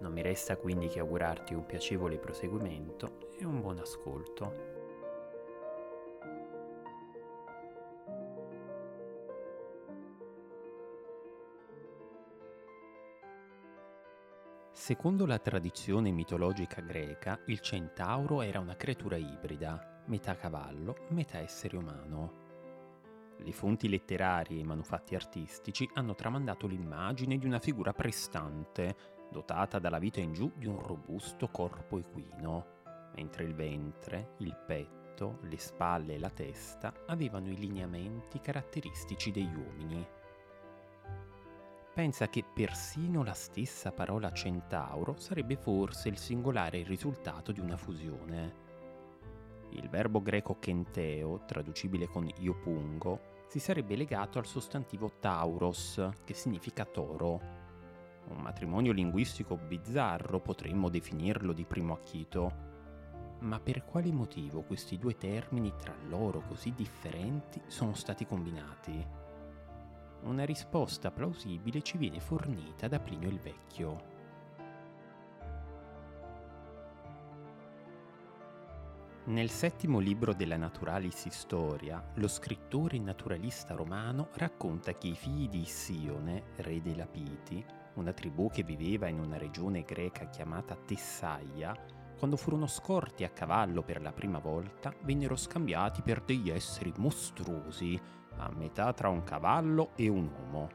non mi resta quindi che augurarti un piacevole proseguimento e un buon ascolto. Secondo la tradizione mitologica greca, il centauro era una creatura ibrida, metà cavallo, metà essere umano. Le fonti letterarie e i manufatti artistici hanno tramandato l'immagine di una figura prestante, dotata dalla vita in giù di un robusto corpo equino, mentre il ventre, il petto, le spalle e la testa avevano i lineamenti caratteristici degli uomini. Pensa che persino la stessa parola centauro sarebbe forse il singolare risultato di una fusione. Il verbo greco kenteo, traducibile con io pungo, si sarebbe legato al sostantivo tauros, che significa toro, un matrimonio linguistico bizzarro potremmo definirlo di primo acchito. Ma per quale motivo questi due termini tra loro così differenti sono stati combinati? Una risposta plausibile ci viene fornita da Plinio il Vecchio. Nel settimo libro della Naturalis Historia, lo scrittore naturalista romano racconta che i figli di Issione, re dei Lapiti, una tribù che viveva in una regione greca chiamata Tessaia, quando furono scorti a cavallo per la prima volta, vennero scambiati per degli esseri mostruosi, a metà tra un cavallo e un uomo.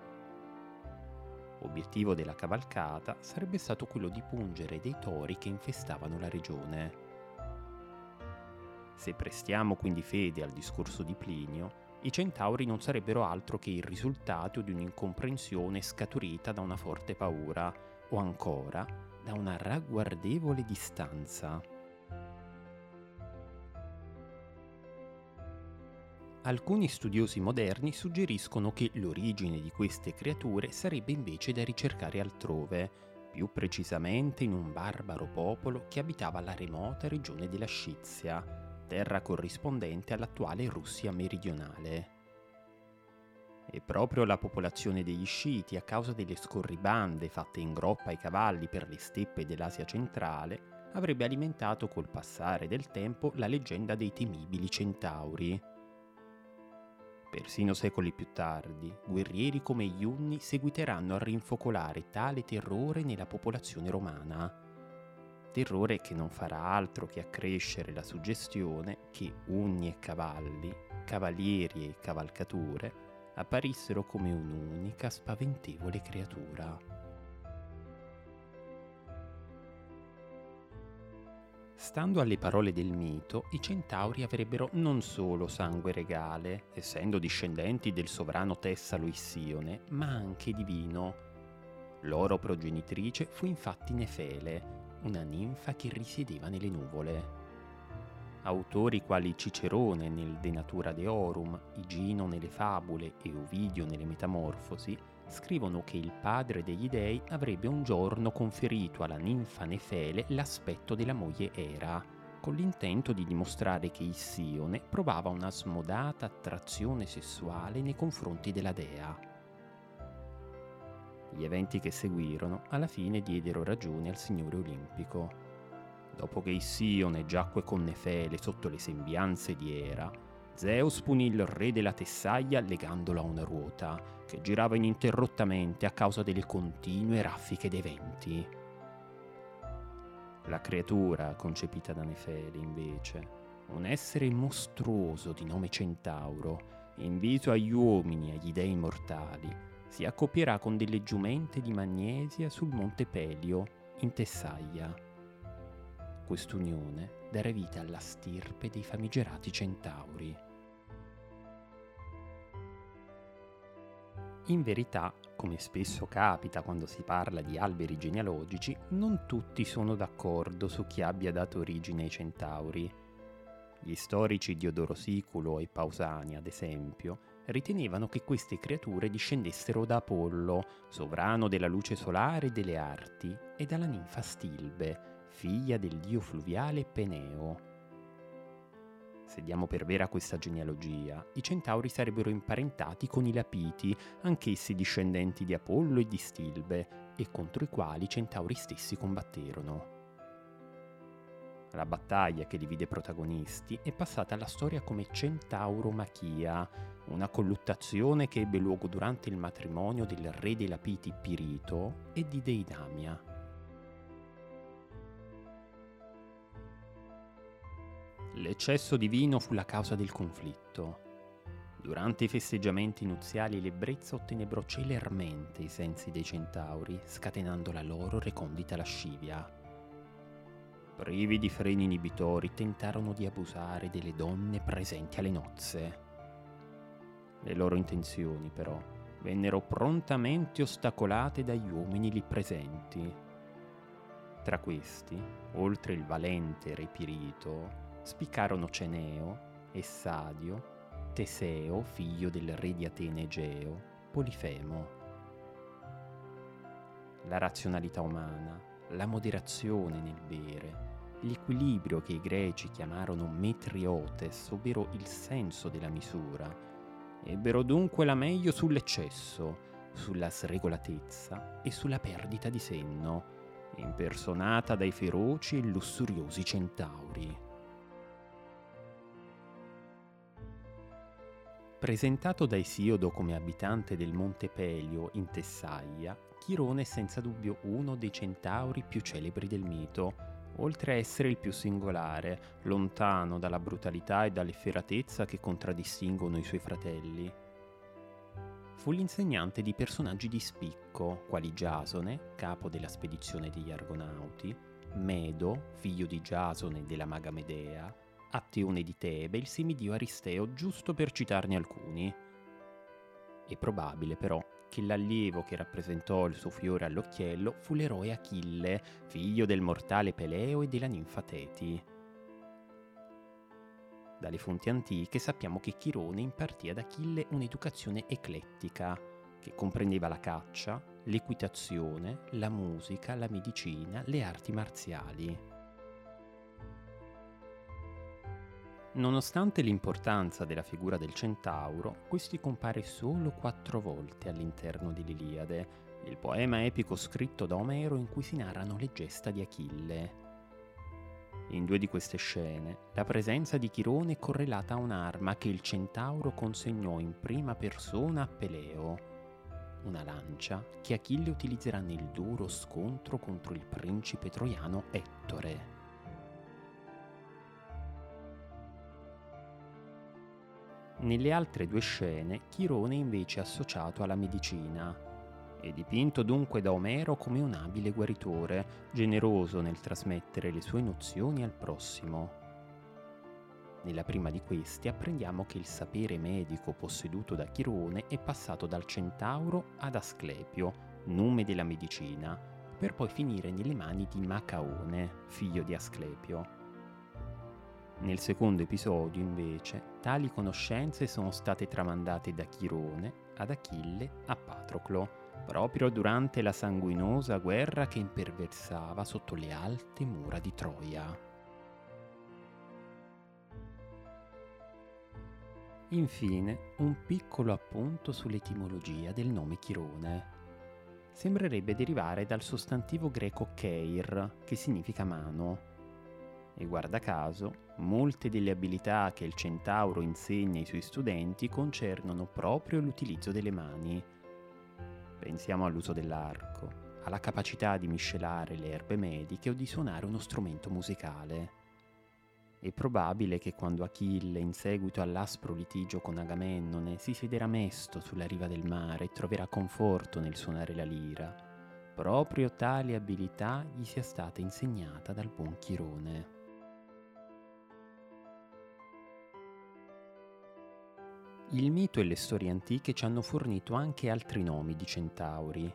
Obiettivo della cavalcata sarebbe stato quello di pungere dei tori che infestavano la regione. Se prestiamo quindi fede al discorso di Plinio, i centauri non sarebbero altro che il risultato di un'incomprensione scaturita da una forte paura o ancora da una ragguardevole distanza. Alcuni studiosi moderni suggeriscono che l'origine di queste creature sarebbe invece da ricercare altrove, più precisamente in un barbaro popolo che abitava la remota regione della Scizia, terra corrispondente all'attuale Russia meridionale. E proprio la popolazione degli sciiti, a causa delle scorribande fatte in groppa ai cavalli per le steppe dell'Asia centrale, avrebbe alimentato col passare del tempo la leggenda dei temibili centauri. Persino secoli più tardi, guerrieri come gli Unni seguiteranno a rinfocolare tale terrore nella popolazione romana terrore che non farà altro che accrescere la suggestione che ugni e cavalli, cavalieri e cavalcature apparissero come un'unica spaventevole creatura. Stando alle parole del mito, i centauri avrebbero non solo sangue regale, essendo discendenti del sovrano Tessalo Issione, ma anche divino. Loro progenitrice fu infatti Nefele, una ninfa che risiedeva nelle nuvole. Autori quali Cicerone nel De Natura Deorum, Igino nelle Fabule e Ovidio nelle Metamorfosi scrivono che il padre degli dei avrebbe un giorno conferito alla ninfa Nefele l'aspetto della moglie Era, con l'intento di dimostrare che Issione provava una smodata attrazione sessuale nei confronti della dea. Gli eventi che seguirono alla fine diedero ragione al Signore Olimpico. Dopo che Issione giacque con Nefele sotto le sembianze di Era, Zeus punì il re della Tessaia legandolo a una ruota che girava ininterrottamente a causa delle continue raffiche dei venti. La creatura concepita da Nefele, invece, un essere mostruoso di nome Centauro, invito agli uomini e agli dei mortali, si accoppierà con delle giumente di magnesia sul monte Pelio, in Tessaia. Quest'unione darà vita alla stirpe dei famigerati centauri. In verità, come spesso capita quando si parla di alberi genealogici, non tutti sono d'accordo su chi abbia dato origine ai centauri. Gli storici Diodoro Siculo e Pausani, ad esempio, ritenevano che queste creature discendessero da Apollo, sovrano della luce solare e delle arti, e dalla ninfa Stilbe, figlia del dio fluviale Peneo. Se diamo per vera questa genealogia, i centauri sarebbero imparentati con i Lapiti, anch'essi discendenti di Apollo e di Stilbe, e contro i quali i centauri stessi combatterono. La battaglia che li vide protagonisti è passata alla storia come Centauro-Machia, una colluttazione che ebbe luogo durante il matrimonio del re dei Lapiti Pirito e di Deidamia. L'eccesso di vino fu la causa del conflitto. Durante i festeggiamenti nuziali l'ebbrezza ottenebrò celermente i sensi dei centauri, scatenando la loro recondita lascivia. Privi di freni inibitori, tentarono di abusare delle donne presenti alle nozze. Le loro intenzioni, però, vennero prontamente ostacolate dagli uomini lì presenti. Tra questi, oltre il valente re Pirito, spiccarono Ceneo, Essadio, Teseo, figlio del re di Atene Egeo, Polifemo. La razionalità umana, la moderazione nel bere, l'equilibrio che i greci chiamarono metriotes, ovvero il senso della misura, ebbero dunque la meglio sull'eccesso, sulla sregolatezza e sulla perdita di senno, impersonata dai feroci e lussuriosi centauri. Presentato da Esiodo come abitante del Monte Pelio in Tessaia, Chirone è senza dubbio uno dei centauri più celebri del mito, oltre a essere il più singolare, lontano dalla brutalità e dall'efferatezza che contraddistinguono i suoi fratelli. Fu l'insegnante di personaggi di spicco, quali Giasone, capo della spedizione degli Argonauti, Medo, figlio di Giasone della maga Medea, Attione di Tebe, il semidio Aristeo, giusto per citarne alcuni. È probabile però che l'allievo che rappresentò il suo fiore all'occhiello fu l'eroe Achille, figlio del mortale Peleo e della ninfa Teti. Dalle fonti antiche sappiamo che Chirone impartì ad Achille un'educazione eclettica, che comprendeva la caccia, l'equitazione, la musica, la medicina, le arti marziali. Nonostante l'importanza della figura del centauro, questi compare solo quattro volte all'interno dell'Iliade, il poema epico scritto da Omero in cui si narrano le gesta di Achille. In due di queste scene, la presenza di Chirone è correlata a un'arma che il centauro consegnò in prima persona a Peleo, una lancia che Achille utilizzerà nel duro scontro contro il principe troiano Ettore. Nelle altre due scene Chirone invece è associato alla medicina. È dipinto dunque da Omero come un abile guaritore, generoso nel trasmettere le sue nozioni al prossimo. Nella prima di questi apprendiamo che il sapere medico posseduto da Chirone è passato dal centauro ad Asclepio, nume della medicina, per poi finire nelle mani di Macaone, figlio di Asclepio. Nel secondo episodio, invece, tali conoscenze sono state tramandate da Chirone ad Achille a Patroclo, proprio durante la sanguinosa guerra che imperversava sotto le alte mura di Troia. Infine, un piccolo appunto sull'etimologia del nome Chirone. Sembrerebbe derivare dal sostantivo greco keir, che significa mano, e guarda caso, molte delle abilità che il centauro insegna ai suoi studenti concernono proprio l'utilizzo delle mani. Pensiamo all'uso dell'arco, alla capacità di miscelare le erbe mediche o di suonare uno strumento musicale. È probabile che quando Achille, in seguito all'aspro litigio con Agamennone, si siederà mesto sulla riva del mare e troverà conforto nel suonare la lira, proprio tale abilità gli sia stata insegnata dal buon Chirone. Il mito e le storie antiche ci hanno fornito anche altri nomi di centauri.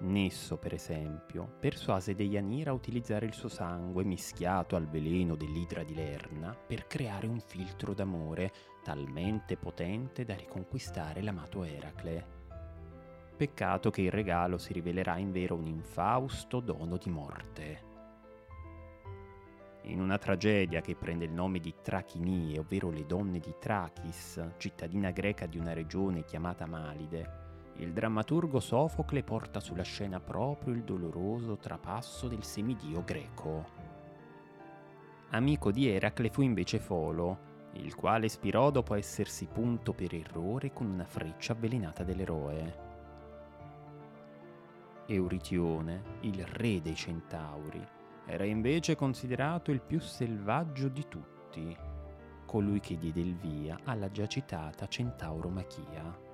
Nesso, per esempio, persuase Deianira a utilizzare il suo sangue mischiato al veleno dell'idra di Lerna per creare un filtro d'amore talmente potente da riconquistare l'amato Eracle. Peccato che il regalo si rivelerà invero un infausto dono di morte. In una tragedia che prende il nome di Trachinie, ovvero le donne di Trachis, cittadina greca di una regione chiamata Malide, il drammaturgo Sofocle porta sulla scena proprio il doloroso trapasso del semidio greco. Amico di Eracle fu invece Folo, il quale spirò dopo essersi punto per errore con una freccia avvelenata dell'eroe. Euritione, il re dei centauri, era invece considerato il più selvaggio di tutti, colui che diede il via alla già citata Centauromachia.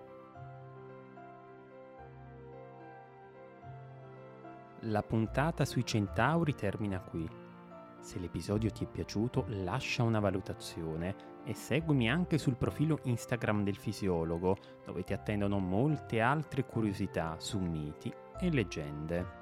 La puntata sui centauri termina qui. Se l'episodio ti è piaciuto, lascia una valutazione e seguimi anche sul profilo Instagram del fisiologo, dove ti attendono molte altre curiosità su miti e leggende.